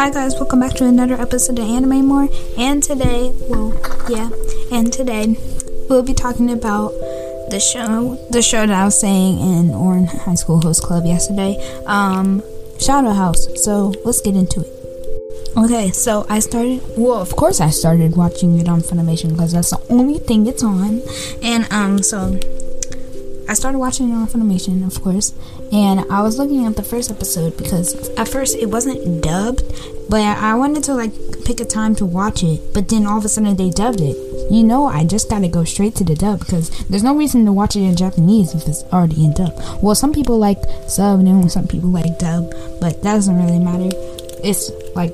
Hi guys, welcome back to another episode of Anime More. And today, well, yeah, and today we'll be talking about the show, the show that I was saying in Ouran High School Host Club yesterday, um, Shadow House. So let's get into it. Okay, so I started. Well, of course, I started watching it on Funimation because that's the only thing it's on, and um, so I started watching it on Funimation, of course, and I was looking at the first episode because at first it wasn't dubbed, but I wanted to like pick a time to watch it, but then all of a sudden they dubbed it. You know, I just gotta go straight to the dub because there's no reason to watch it in Japanese if it's already in dub. Well, some people like sub and some people like dub, but that doesn't really matter. It's like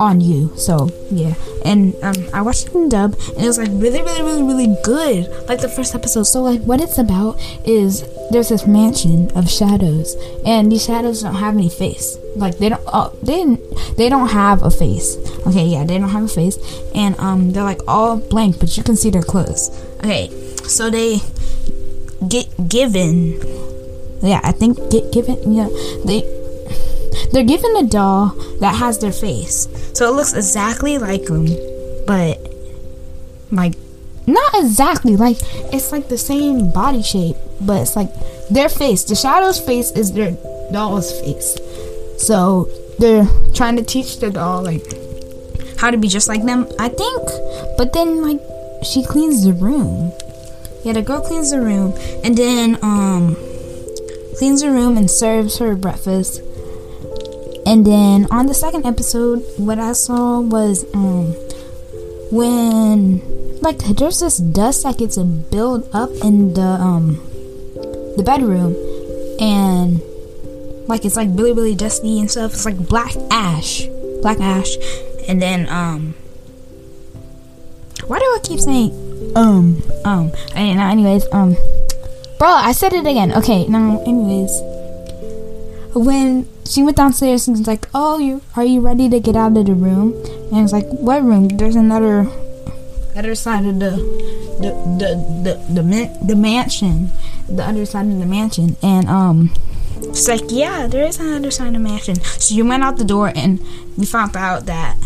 on you. So yeah, and um, I watched it in dub, and it was like really, really, really, really good. Like the first episode. So like, what it's about is there's this mansion of shadows, and these shadows don't have any face. Like they don't, uh, they they don't have a face. Okay, yeah, they don't have a face, and um, they're like all blank, but you can see their clothes. Okay, so they get given. Yeah, I think get given. Yeah, they they're given a doll that has their face. So it looks exactly like them, but like not exactly like it's like the same body shape, but it's like their face. The shadow's face is their doll's face. So they're trying to teach the doll like how to be just like them, I think. But then like she cleans the room. Yeah, the girl cleans the room and then um cleans the room and serves her breakfast and then on the second episode, what I saw was um when like there's this dust that gets build up in the um the bedroom and like it's like really really dusty and stuff. It's like black ash, black ash, and then um. Why do I keep saying um um? And anyways um, bro, I said it again. Okay, now anyways, when she went downstairs and was like, "Oh, you are you ready to get out of the room?" And it's like, "What room? There's another other side of the the the the the, man, the mansion, the other side of the mansion." And um, she's like, "Yeah, there is another side of the mansion." So you went out the door, and we found out that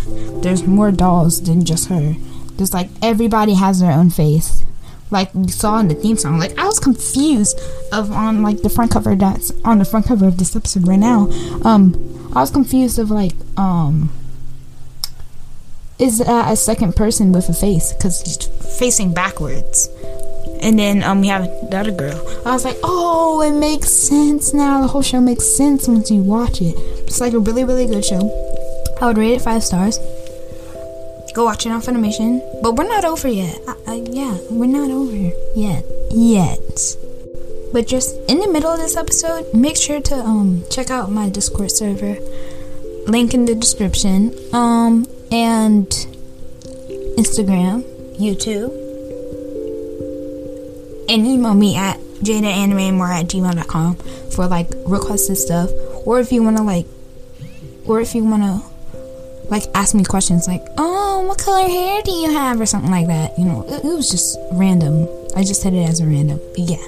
there's more dolls than just her. There's like everybody has their own face like you saw in the theme song. Like I was confused of on like the front cover that's on the front cover of this episode right now. Um, I was confused of like um, is that a second person with a face because he's facing backwards. And then um, we have the other girl. I was like, oh, it makes sense now. The whole show makes sense once you watch it. It's like a really, really good show. I would rate it five stars. Go watch it on Funimation. But we're not over yet. Uh, uh, yeah, we're not over yet. Yet. But just in the middle of this episode, make sure to um check out my Discord server. Link in the description. Um and Instagram, YouTube. And email me at jadaanimemore at gmail.com for like requests and stuff. Or if you wanna like or if you wanna like ask me questions like, "Oh, what color hair do you have?" or something like that. You know, it, it was just random. I just said it as a random. But yeah.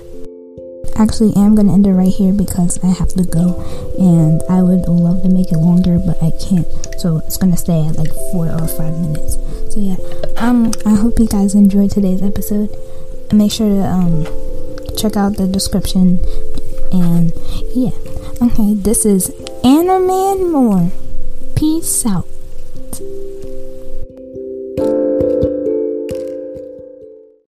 Actually, I'm gonna end it right here because I have to go, and I would love to make it longer, but I can't. So it's gonna stay at like four or five minutes. So yeah, um, I hope you guys enjoyed today's episode. Make sure to um check out the description, and yeah. Okay, this is Anime and. Peace out.